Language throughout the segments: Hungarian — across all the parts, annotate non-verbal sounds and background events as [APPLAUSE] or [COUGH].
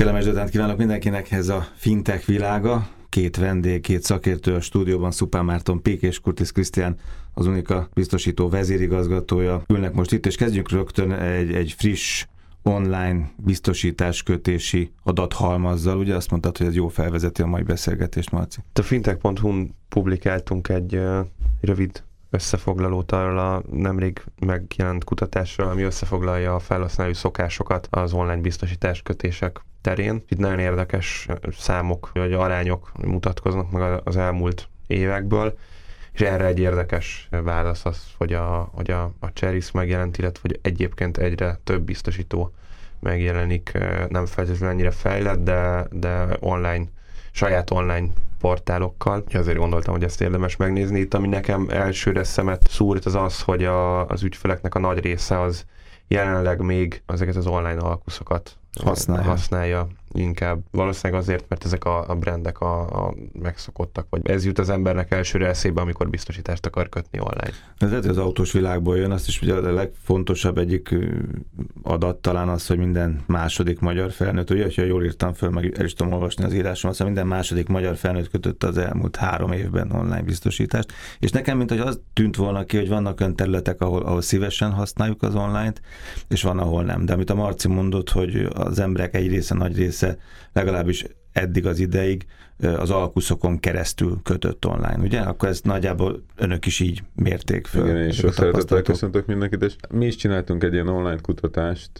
Kellemes délután kívánok mindenkinek, ez a fintech világa. Két vendég, két szakértő a stúdióban, Szupán Márton Pék és Kurtis Krisztián, az Unika biztosító vezérigazgatója. Ülnek most itt, és kezdjünk rögtön egy, egy friss online biztosítás kötési adathalmazzal. Ugye azt mondtad, hogy ez jó felvezeti a mai beszélgetést, Marci? A fintech.hu-n publikáltunk egy uh, rövid összefoglalót arról a nemrég megjelent kutatásról, ami összefoglalja a felhasználói szokásokat az online biztosítás kötések terén. Itt nagyon érdekes számok, vagy arányok mutatkoznak meg az elmúlt évekből, és erre egy érdekes válasz az, hogy a, hogy a, a Cheris megjelent, illetve hogy egyébként egyre több biztosító megjelenik, nem feltétlenül ennyire fejlett, de, de online, saját online portálokkal. Azért gondoltam, hogy ezt érdemes megnézni. Itt, ami nekem elsőre szemet szúrt, az az, hogy a, az ügyfeleknek a nagy része az jelenleg még ezeket az online alkuszokat használja. használja inkább. Valószínűleg azért, mert ezek a, a brandek a, a megszokottak, vagy ez jut az embernek elsőre eszébe, amikor biztosítást akar kötni online. Ez lehet, hogy az autós világból jön, azt is ugye a legfontosabb egyik adat talán az, hogy minden második magyar felnőtt, ugye, ha jól írtam föl, meg el is tudom olvasni az írásomat, szóval minden második magyar felnőtt kötött az elmúlt három évben online biztosítást, és nekem, mint hogy az tűnt volna ki, hogy vannak olyan területek, ahol, ahol szívesen használjuk az online-t, és van, ahol nem. De amit a Marci mondott, hogy az emberek egy része, nagy része legalábbis eddig az ideig az alkuszokon keresztül kötött online, ugye? Akkor ezt nagyjából önök is így mérték föl. Igen, én is sok szeretettel köszöntök mindenkit, és mi is csináltunk egy ilyen online kutatást,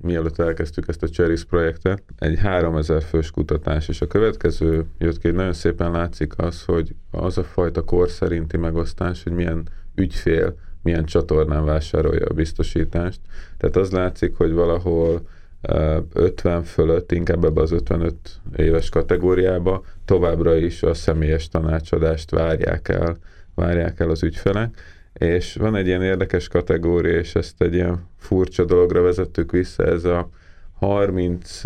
mielőtt elkezdtük ezt a Cheris projektet, egy 3000 fős kutatás, és a következő jött ki, nagyon szépen látszik az, hogy az a fajta kor szerinti megosztás, hogy milyen ügyfél, milyen csatornán vásárolja a biztosítást. Tehát az látszik, hogy valahol 50 fölött, inkább ebbe az 55 éves kategóriába továbbra is a személyes tanácsadást várják el, várják el az ügyfelek, és van egy ilyen érdekes kategória, és ezt egy ilyen furcsa dologra vezettük vissza, ez a 30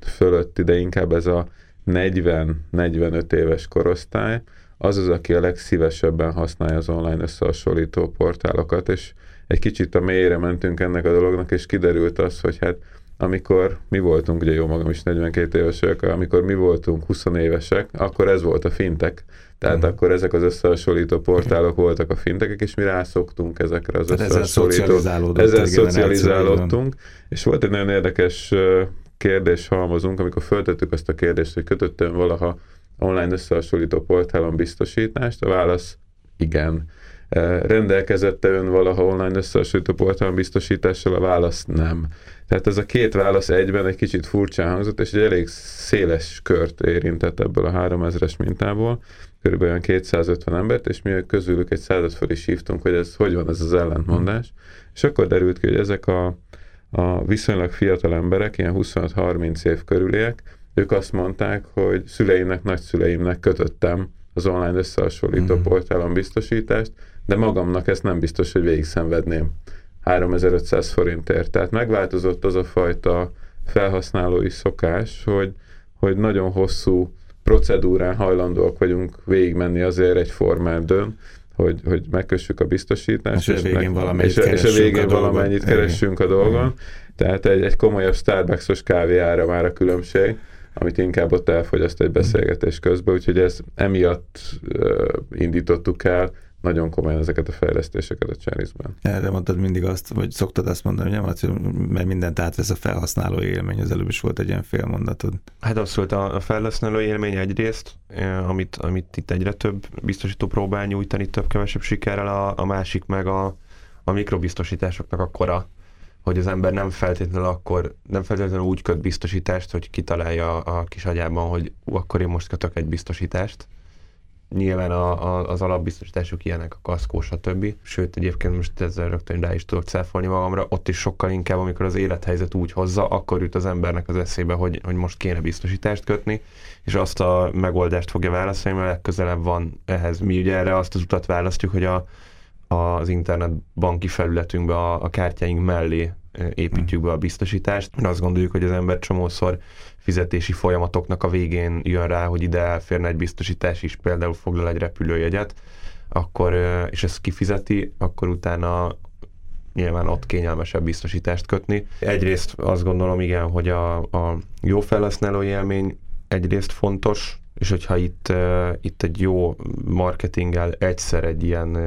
fölött, de inkább ez a 40-45 éves korosztály, az az, aki a legszívesebben használja az online összehasonlító portálokat, és egy kicsit a mélyre mentünk ennek a dolognak, és kiderült az, hogy hát amikor mi voltunk, ugye jó magam is 42 évesek, amikor mi voltunk 20 évesek, akkor ez volt a fintek. Tehát uh-huh. akkor ezek az összehasonlító portálok voltak a fintekek, és mi rászoktunk ezekre az Tehát összehasonlító. Ezzel szocializálódtunk. És volt egy nagyon érdekes kérdés halmozunk, amikor föltettük azt a kérdést, hogy kötöttem valaha online összehasonlító portálon biztosítást, a válasz igen. Rendelkezette ön valaha online összehasonlító portálon biztosítással? A válasz nem. Tehát ez a két válasz egyben egy kicsit furcsán hangzott, és egy elég széles kört érintett ebből a 3000-es mintából, körülbelül 250 embert, és mi közülük egy százat föl is hívtunk, hogy ez hogy van ez az ellentmondás. És akkor derült ki, hogy ezek a, a viszonylag fiatal emberek, ilyen 25-30 év körüliek, ők azt mondták, hogy szüleimnek, nagyszüleimnek kötöttem az online összehasonlító mm. portálon biztosítást, de magamnak ezt nem biztos, hogy végig szenvedném 3500 forintért. Tehát megváltozott az a fajta felhasználói szokás, hogy, hogy nagyon hosszú procedúrán hajlandóak vagyunk végigmenni azért egy formádön, hogy, hogy megkössük a biztosítást, és, és, a végén meg, és, és a végén a valamennyit keressünk a dolgon. Igen. Tehát egy, egy komolyabb Starbucks-os kávéára már a különbség, amit inkább ott elfogyaszt egy beszélgetés közben, úgyhogy ez emiatt uh, indítottuk el, nagyon komolyan ezeket a fejlesztéseket a Cherisben. Erre mondtad mindig azt, vagy szoktad azt mondani, hogy nem, mert mindent átvesz a felhasználó élmény, az előbb is volt egy ilyen félmondatod. Hát abszolút a, a felhasználó élmény egyrészt, eh, amit, amit itt egyre több biztosító próbál nyújtani, több-kevesebb sikerrel, a, a másik meg a, a mikrobiztosításoknak a kora, hogy az ember nem feltétlenül akkor, nem feltétlenül úgy köt biztosítást, hogy kitalálja a kis agyában, hogy ú, akkor én most kötök egy biztosítást, nyilván a, a, az alapbiztosítások ilyenek, a kaszkó, stb. Sőt, egyébként most ezzel rögtön rá is tudok cáfolni magamra, ott is sokkal inkább, amikor az élethelyzet úgy hozza, akkor jut az embernek az eszébe, hogy, hogy most kéne biztosítást kötni, és azt a megoldást fogja válaszolni, mert legközelebb van ehhez. Mi ugye erre azt az utat választjuk, hogy a, az internet banki felületünkbe a, a kártyáink mellé építjük be a biztosítást. Azt gondoljuk, hogy az ember csomószor fizetési folyamatoknak a végén jön rá, hogy ide elférne egy biztosítás is, például foglal egy repülőjegyet, akkor, és ezt kifizeti, akkor utána nyilván ott kényelmesebb biztosítást kötni. Egyrészt azt gondolom, igen, hogy a, a jó felhasználói élmény egyrészt fontos, és hogyha itt, itt egy jó marketinggel egyszer egy ilyen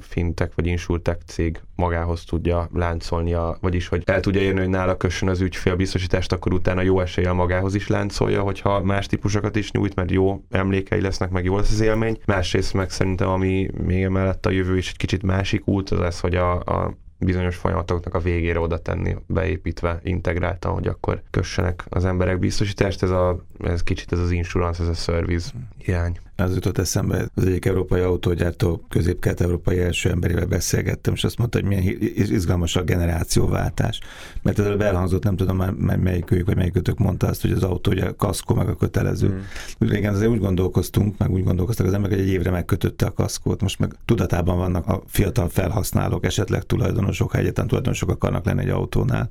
fintek vagy insultek cég magához tudja láncolni, a, vagyis hogy el tudja érni, hogy nála kössön az ügyfél biztosítást, akkor utána jó eséllyel magához is láncolja, hogyha más típusokat is nyújt, mert jó emlékei lesznek, meg jó lesz az élmény. Másrészt meg szerintem, ami még emellett a jövő is egy kicsit másik út, az az, hogy a, a bizonyos folyamatoknak a végére oda tenni, beépítve, integráltan, hogy akkor kössenek az emberek biztosítást. Ez, a, ez kicsit ez az insurance, ez a service hiány. Az jutott eszembe, az egyik európai autógyártó közép-kelet-európai első emberével beszélgettem, és azt mondta, hogy milyen izgalmas a generációváltás. Mert ez elhangzott, nem tudom már melyikőjük, vagy melyikőtök mondta azt, hogy az autó ugye kaszkó meg a kötelező. Mm. Régen azért úgy gondolkoztunk, meg úgy gondolkoztak az emberek, hogy egy évre megkötötte a kaszkót, most meg tudatában vannak a fiatal felhasználók, esetleg tulajdonosok, ha egyetlen tulajdonosok akarnak lenni egy autónál,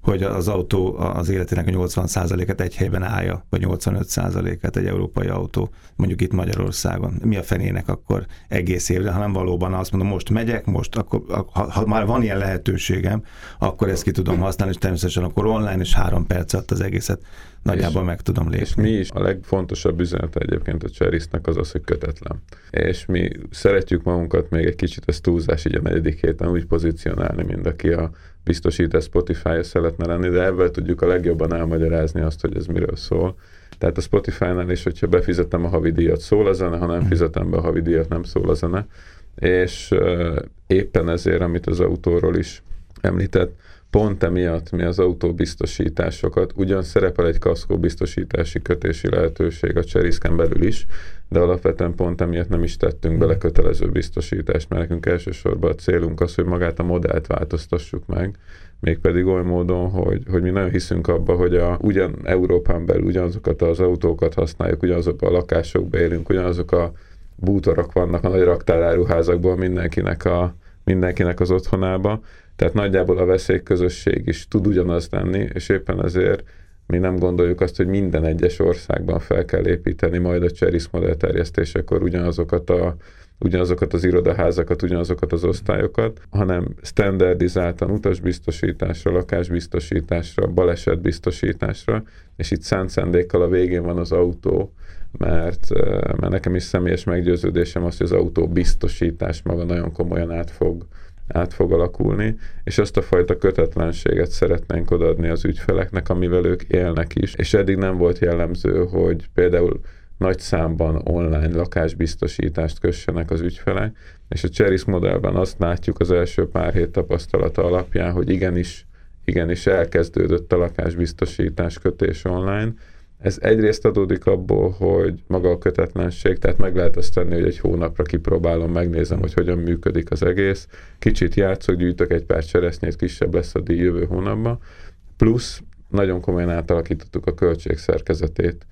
hogy az autó az életének a 80%-et egy helyben állja, vagy 85%-et egy európai autó, mondjuk itt Magyarországon. Mi a fenének akkor egész évre, hanem valóban azt mondom, most megyek, most, akkor, ha, ha már van ilyen lehetőségem, akkor ezt ki tudom használni, és természetesen akkor online, és három perc alatt az egészet nagyjából meg tudom lépni. És mi is a legfontosabb üzenete egyébként a Cherisnek az az, hogy kötetlen. És mi szeretjük magunkat még egy kicsit, ez túlzás így a negyedik héten úgy pozícionálni, mint aki a biztosít Spotify-ja szeretne lenni, de ebből tudjuk a legjobban elmagyarázni azt, hogy ez miről szól. Tehát a Spotify-nál is, hogyha befizetem a havidíjat, szól a zene, ha nem mhm. fizetem be a havidíjat, nem szól a zene. És éppen ezért, amit az autóról is említett, pont emiatt mi az autóbiztosításokat, ugyan szerepel egy kaszkó biztosítási kötési lehetőség a Cserisken belül is, de alapvetően pont emiatt nem is tettünk bele kötelező biztosítást, mert nekünk elsősorban a célunk az, hogy magát a modellt változtassuk meg, mégpedig oly módon, hogy, hogy mi nagyon hiszünk abba, hogy a, ugyan Európán belül ugyanazokat az autókat használjuk, ugyanazok a lakásokba élünk, ugyanazok a bútorok vannak a nagy raktáráruházakból mindenkinek, a, mindenkinek az otthonába, tehát nagyjából a veszélyközösség is tud ugyanaz lenni, és éppen ezért mi nem gondoljuk azt, hogy minden egyes országban fel kell építeni majd a Cheris modell terjesztésekor ugyanazokat a ugyanazokat az irodaházakat, ugyanazokat az osztályokat, hanem standardizáltan utasbiztosításra, lakásbiztosításra, balesetbiztosításra, és itt szánt szándékkal a végén van az autó, mert, mert nekem is személyes meggyőződésem az, hogy az autó biztosítás maga nagyon komolyan át fog, át fog alakulni, és azt a fajta kötetlenséget szeretnénk odaadni az ügyfeleknek, amivel ők élnek is. És eddig nem volt jellemző, hogy például nagy számban online lakásbiztosítást kössenek az ügyfelek, és a Cheris modellben azt látjuk az első pár hét tapasztalata alapján, hogy igenis, igenis elkezdődött a lakásbiztosítás kötés online, ez egyrészt adódik abból, hogy maga a kötetlenség, tehát meg lehet azt tenni, hogy egy hónapra kipróbálom, megnézem, hogy hogyan működik az egész. Kicsit játszok, gyűjtök egy pár cseresznyét, kisebb lesz a díj jövő hónapban. Plusz nagyon komolyan átalakítottuk a költségszerkezetét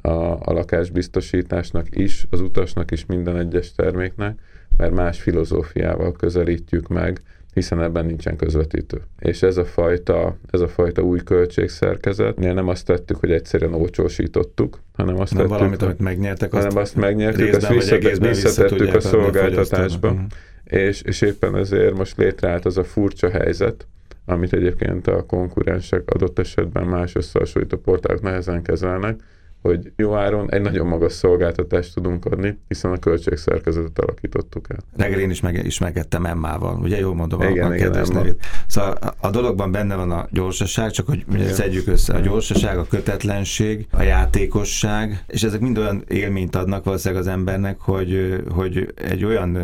a, a lakásbiztosításnak is, az utasnak is, minden egyes terméknek, mert más filozófiával közelítjük meg hiszen ebben nincsen közvetítő. És ez a fajta, ez a fajta új költségszerkezet, nem azt tettük, hogy egyszerűen olcsósítottuk, hanem azt nem tettük, valamit, amit megnyertek, azt hanem azt megnyertük, azt visszatett, visszatettük a szolgáltatásba. Uh-huh. És, és éppen ezért most létreállt az a furcsa helyzet, amit egyébként a konkurensek adott esetben más összehasonlító portálok nehezen kezelnek, hogy jó áron egy nagyon magas szolgáltatást tudunk adni, hiszen a költségszerkezetet alakítottuk el. Reggel én is meg, ismerkedtem Emmával, ugye jól mondom igen, a, a kedves nevét. Szóval a, a dologban benne van a gyorsaság, csak hogy igen. szedjük össze a gyorsaság, a kötetlenség, a játékosság, és ezek mind olyan élményt adnak valószínűleg az embernek, hogy, hogy egy olyan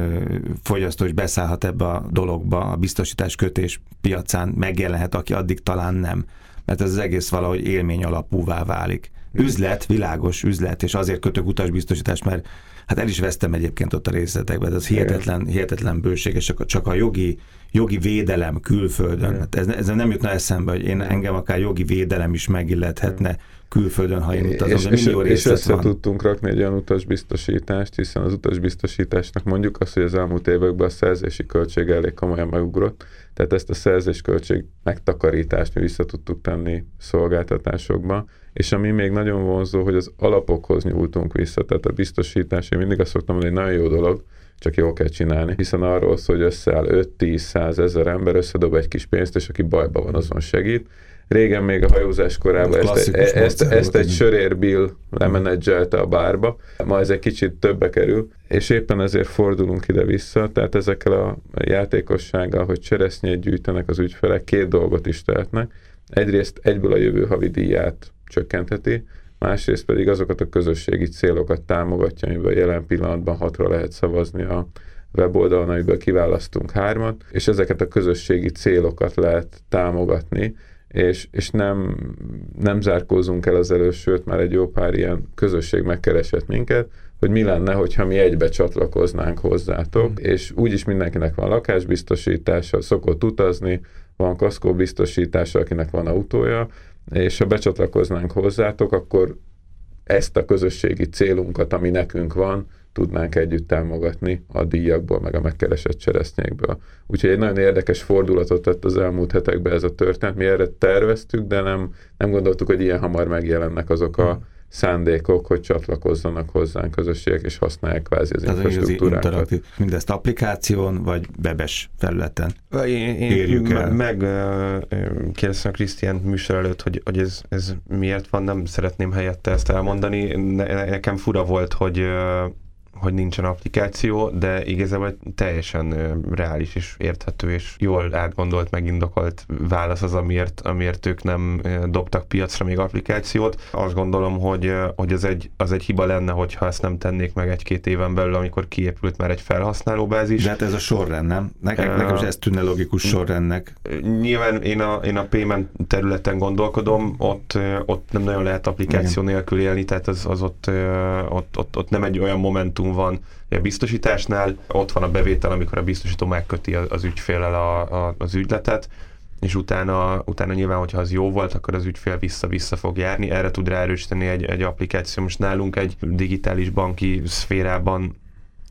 fogyasztó is beszállhat ebbe a dologba, a biztosítás kötés piacán megjelenhet, aki addig talán nem. Mert ez az egész valahogy élmény alapúvá válik üzlet, világos üzlet, és azért kötök utasbiztosítást, mert hát el is vesztem egyébként ott a részletekben, ez hihetetlen, hihetetlen bőség, és csak a jogi, jogi védelem külföldön, hát ez, ez nem jutna eszembe, hogy én engem akár jogi védelem is megillethetne külföldön, ha én utazom, és, de millió és, és össze van. tudtunk rakni egy olyan utasbiztosítást, hiszen az utasbiztosításnak mondjuk azt, hogy az elmúlt években a szerzési költség elég komolyan megugrott, tehát ezt a szerzésköltség megtakarítást mi vissza tudtuk tenni szolgáltatásokba, és ami még nagyon vonzó, hogy az alapokhoz nyúltunk vissza, tehát a biztosítás, én mindig azt szoktam mondani, hogy nagyon jó dolog, csak jól kell csinálni, hiszen arról szól, hogy összeáll 5-10-100 ezer ember, összedob egy kis pénzt, és aki bajban van, azon segít. Régen még a hajózás korában ezt, ezt, ezt, ezt egy sörér Bill lemenedzselte a bárba, ma ez egy kicsit többe kerül, és éppen ezért fordulunk ide-vissza, tehát ezekkel a játékossággal, hogy cseresznyét gyűjtenek az ügyfelek, két dolgot is tehetnek. Egyrészt egyből a jövő havi díját csökkentheti, másrészt pedig azokat a közösségi célokat támogatja, amiben jelen pillanatban hatra lehet szavazni a weboldalon, amiből kiválasztunk hármat, és ezeket a közösségi célokat lehet támogatni, és, és nem, nem zárkózunk el az elő, sőt már egy jó pár ilyen közösség megkeresett minket, hogy mi lenne, hogyha mi egybe csatlakoznánk hozzátok, mm. és úgyis mindenkinek van lakásbiztosítása, szokott utazni, van kaszkóbiztosítása, akinek van autója, és ha becsatlakoznánk hozzátok, akkor ezt a közösségi célunkat, ami nekünk van, tudnánk együtt támogatni a díjakból, meg a megkeresett cseresznyékből. Úgyhogy egy nagyon érdekes fordulatot tett az elmúlt hetekben ez a történet. Mi erre terveztük, de nem, nem gondoltuk, hogy ilyen hamar megjelennek azok a szándékok, hogy csatlakozzanak hozzánk közösségek, és használják kvázi az Tehát infrastruktúrákat. Mindezt applikáción, vagy webes felületen én, én érjük el. Meg kérdeztem Krisztián műsor előtt, hogy, hogy ez, ez miért van, nem szeretném helyette ezt elmondani. Ne, nekem fura volt, hogy hogy nincsen applikáció, de igazából teljesen reális és érthető és jól átgondolt, megindokolt válasz az, amiért, amiért ők nem dobtak piacra még applikációt. Azt gondolom, hogy, hogy az, egy, az egy hiba lenne, hogyha ezt nem tennék meg egy-két éven belül, amikor kiépült már egy felhasználóbázis. De hát ez a sorrend, nem? Nekem, nekem is ez tűnne logikus sorrendnek. Nyilván én a, én a payment területen gondolkodom, ott, ott nem nagyon lehet applikáció Igen. nélkül élni, tehát az, az ott, ott, ott, ott nem egy olyan momentum, momentum van a biztosításnál, ott van a bevétel, amikor a biztosító megköti az ügyfélel a, a, az ügyletet, és utána, utána nyilván, hogyha az jó volt, akkor az ügyfél vissza-vissza fog járni. Erre tud ráerősíteni egy, egy applikáció. Most nálunk egy digitális banki szférában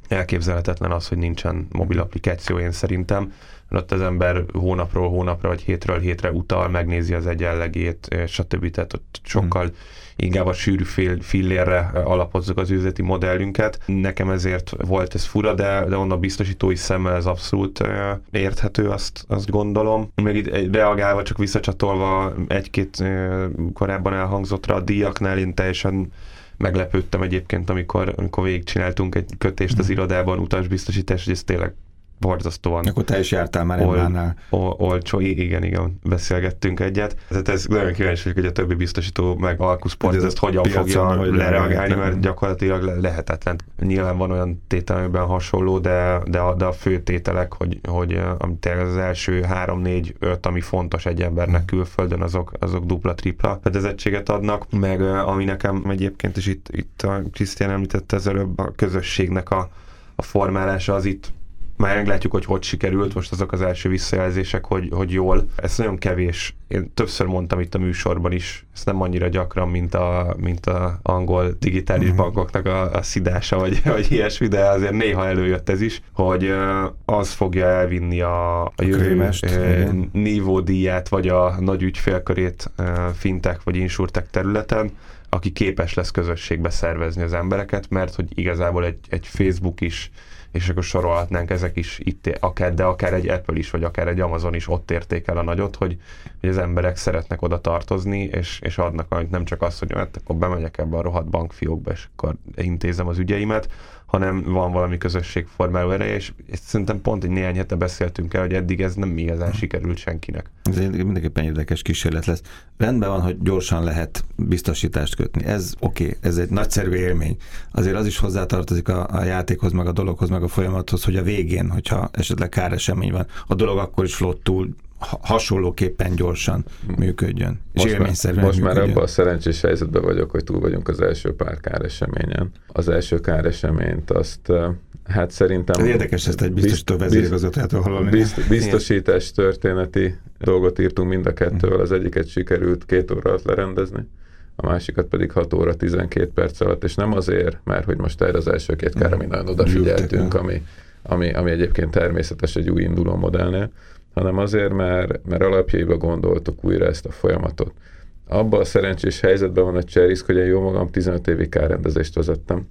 elképzelhetetlen az, hogy nincsen mobil applikáció, én szerintem. Ott az ember hónapról hónapra, vagy hétről hétre utal, megnézi az egyenlegét, stb. Tehát ott sokkal hmm inkább a sűrű fillérre alapozzuk az üzleti modellünket. Nekem ezért volt ez fura, de, de onnan biztosítói szemmel ez abszolút érthető, azt, azt gondolom. Még itt reagálva, csak visszacsatolva egy-két korábban elhangzottra a díjaknál, én teljesen meglepődtem egyébként, amikor, amikor végigcsináltunk egy kötést az mhm. irodában, utasbiztosítás, hogy ez tényleg borzasztóan. Akkor te is jártál már ol, ol, olcsó, igen, igen, beszélgettünk egyet. Tehát ez nagyon kíváncsi vagyok, hogy a többi biztosító meg Alkusport ez ezt hogyan fogja hogy lereagálni, mert gyakorlatilag lehetetlen. Nyilván van olyan tétel, amiben hasonló, de, de, a, de a fő tételek, hogy, hogy amit az első három, négy, öt, ami fontos egy embernek külföldön, azok, azok dupla-tripla fedezettséget adnak, meg ami nekem egyébként is itt, itt a Krisztián említette az előbb, a közösségnek a, a formálása az itt már meglátjuk, hogy hogy sikerült, most azok az első visszajelzések, hogy, hogy jól. Ez nagyon kevés. Én többször mondtam itt a műsorban is, ez nem annyira gyakran, mint a, mint a angol digitális uh-huh. bankoknak a, a szidása, vagy, [LAUGHS] vagy ilyesmi, de azért néha előjött ez is, hogy az fogja elvinni a, a jövő nívódíját, vagy a nagy ügyfélkörét fintek vagy insurtek területen, aki képes lesz közösségbe szervezni az embereket, mert hogy igazából egy, egy Facebook is és akkor sorolhatnánk ezek is itt, akár, de akár egy Apple is, vagy akár egy Amazon is ott értékel a nagyot, hogy, hogy az emberek szeretnek oda tartozni, és, és adnak amit nem csak azt, hogy hát akkor bemegyek ebbe a rohadt bankfiókba, és akkor intézem az ügyeimet, hanem van valami közösségformáló ereje, és, és szerintem pont egy néhány hete beszéltünk el, hogy eddig ez nem igazán sikerült senkinek. Ez mindenképpen érdekes kísérlet lesz. Rendben van, hogy gyorsan lehet biztosítást kötni. Ez oké, okay, ez egy nagyszerű élmény. Azért az is hozzátartozik a, a játékhoz, meg a dologhoz, meg a folyamathoz, hogy a végén, hogyha esetleg káresemény van, a dolog akkor is flottul hasonlóképpen gyorsan működjön. Most, már, most már abban a szerencsés helyzetben vagyok, hogy túl vagyunk az első pár káreseményen. Az első káreseményt azt hát szerintem... Ez érdekes ezt egy biztosító vezérigazgatójától hallani. Bizt, biztosítás történeti dolgot írtunk mind a kettővel, az egyiket sikerült két óra alatt lerendezni, a másikat pedig 6 óra 12 perc alatt, és nem azért, mert hogy most erre az első két kár, ami nagyon odafigyeltünk, ami, ami, ami egyébként természetes egy új induló modellnél, hanem azért, mert, mert alapjaiba gondoltuk újra ezt a folyamatot. Abban a szerencsés helyzetben van a Cserisk, hogy én jó magam 15 évig kárrendezést vezettem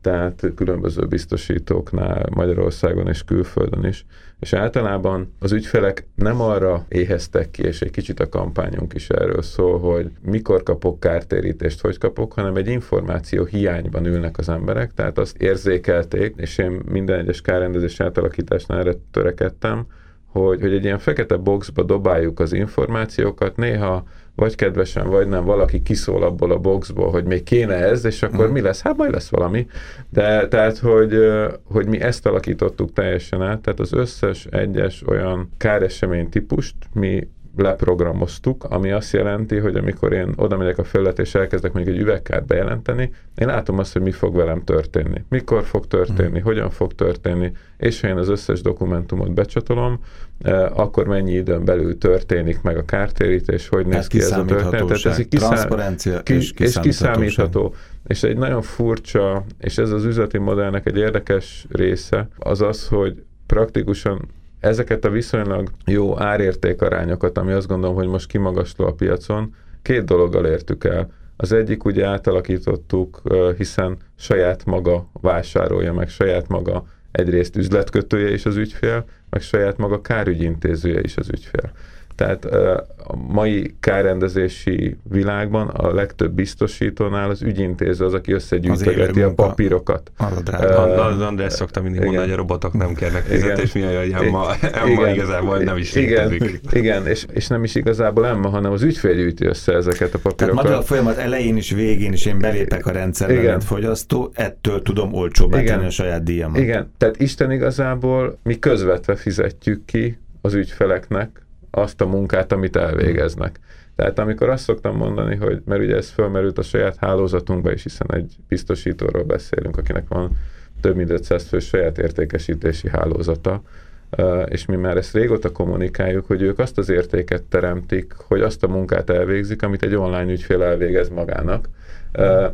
tehát különböző biztosítóknál Magyarországon és külföldön is. És általában az ügyfelek nem arra éheztek ki, és egy kicsit a kampányunk is erről szól, hogy mikor kapok kártérítést, hogy kapok, hanem egy információ hiányban ülnek az emberek, tehát azt érzékelték, és én minden egyes kárrendezés átalakításnál erre törekedtem, hogy, hogy egy ilyen fekete boxba dobáljuk az információkat, néha vagy kedvesen, vagy nem, valaki kiszól abból a boxból, hogy még kéne ez, és akkor mm. mi lesz? Hát majd lesz valami. De tehát, hogy, hogy mi ezt alakítottuk teljesen át, tehát az összes egyes olyan káresemény típust mi leprogramoztuk, ami azt jelenti, hogy amikor én oda megyek a felület és elkezdek még egy üvegkárt bejelenteni, én látom azt, hogy mi fog velem történni, mikor fog történni, mm. hogyan fog történni, és ha én az összes dokumentumot becsatolom, eh, akkor mennyi időn belül történik meg a kártérítés, hogy néz ki ez a történet. Tehát ez egy kiszám, ki, és, és kiszámítható. És egy nagyon furcsa, és ez az üzleti modellnek egy érdekes része, az az, hogy praktikusan ezeket a viszonylag jó árértékarányokat, ami azt gondolom, hogy most kimagasló a piacon, két dologgal értük el. Az egyik ugye átalakítottuk, hiszen saját maga vásárolja, meg saját maga egyrészt üzletkötője is az ügyfél, meg saját maga kárügyintézője is az ügyfél. Tehát a mai kárrendezési világban a legtöbb biztosítónál az ügyintéző az, aki összegyűjtögeti a papírokat. Uh, András szokta mindig mondani, hogy a robotok nem kérnek fizetést, mi a hogy ma, ma igazából nem is igen, Igen, és, és nem is igazából Emma, hanem az ügyfél gyűjti össze ezeket a papírokat. Tehát a folyamat elején is, végén is én belépek a rendszerbe, igen. mint fogyasztó, ettől tudom olcsóbbá tenni a saját díjamat. Igen, tehát Isten igazából mi közvetve fizetjük ki az ügyfeleknek azt a munkát, amit elvégeznek. Tehát amikor azt szoktam mondani, hogy, mert ugye ez fölmerült a saját hálózatunkba is, hiszen egy biztosítóról beszélünk, akinek van több mint 500 fő saját értékesítési hálózata, és mi már ezt régóta kommunikáljuk, hogy ők azt az értéket teremtik, hogy azt a munkát elvégzik, amit egy online ügyfél elvégez magának,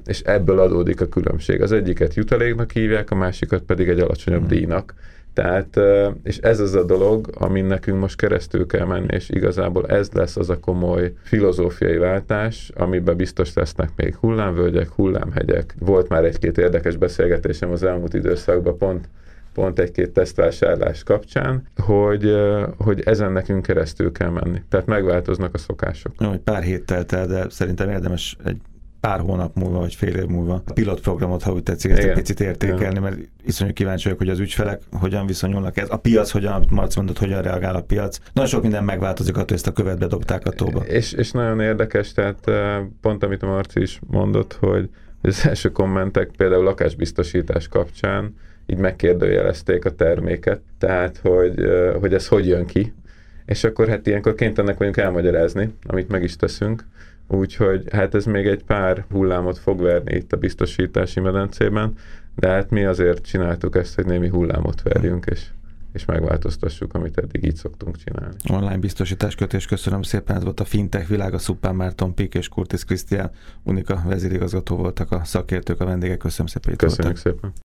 és ebből adódik a különbség. Az egyiket jutaléknak hívják, a másikat pedig egy alacsonyabb hmm. díjnak. Tehát, és ez az a dolog, amin nekünk most keresztül kell menni, és igazából ez lesz az a komoly filozófiai váltás, amiben biztos lesznek még hullámvölgyek, hullámhegyek. Volt már egy-két érdekes beszélgetésem az elmúlt időszakban, pont pont egy-két tesztvásárlás kapcsán, hogy, hogy ezen nekünk keresztül kell menni. Tehát megváltoznak a szokások. Jó, pár hét telt el, de szerintem érdemes egy pár hónap múlva, vagy fél év múlva a pilotprogramot, ha úgy tetszik, ezt egy picit értékelni, mert iszonyú kíváncsi vagyok, hogy az ügyfelek hogyan viszonyulnak ez. A piac hogyan, amit Marc mondott, hogyan reagál a piac. Nagyon sok minden megváltozik attól, hogy ezt a követ bedobták a tóba. És, és nagyon érdekes, tehát pont amit a Marci is mondott, hogy az első kommentek például lakásbiztosítás kapcsán így megkérdőjelezték a terméket, tehát hogy, hogy ez hogy jön ki, és akkor hát ilyenkor kénytelenek vagyunk elmagyarázni, amit meg is teszünk, Úgyhogy hát ez még egy pár hullámot fog verni itt a biztosítási medencében, de hát mi azért csináltuk ezt, hogy némi hullámot verjünk, és és megváltoztassuk, amit eddig így szoktunk csinálni. Online biztosítás kötés, köszönöm szépen, ez volt a Fintech világa, Szupán Márton Pik és Kurtis Krisztián, Unika vezérigazgató voltak a szakértők, a vendégek, köszönöm szépen, Köszönjük voltak. szépen.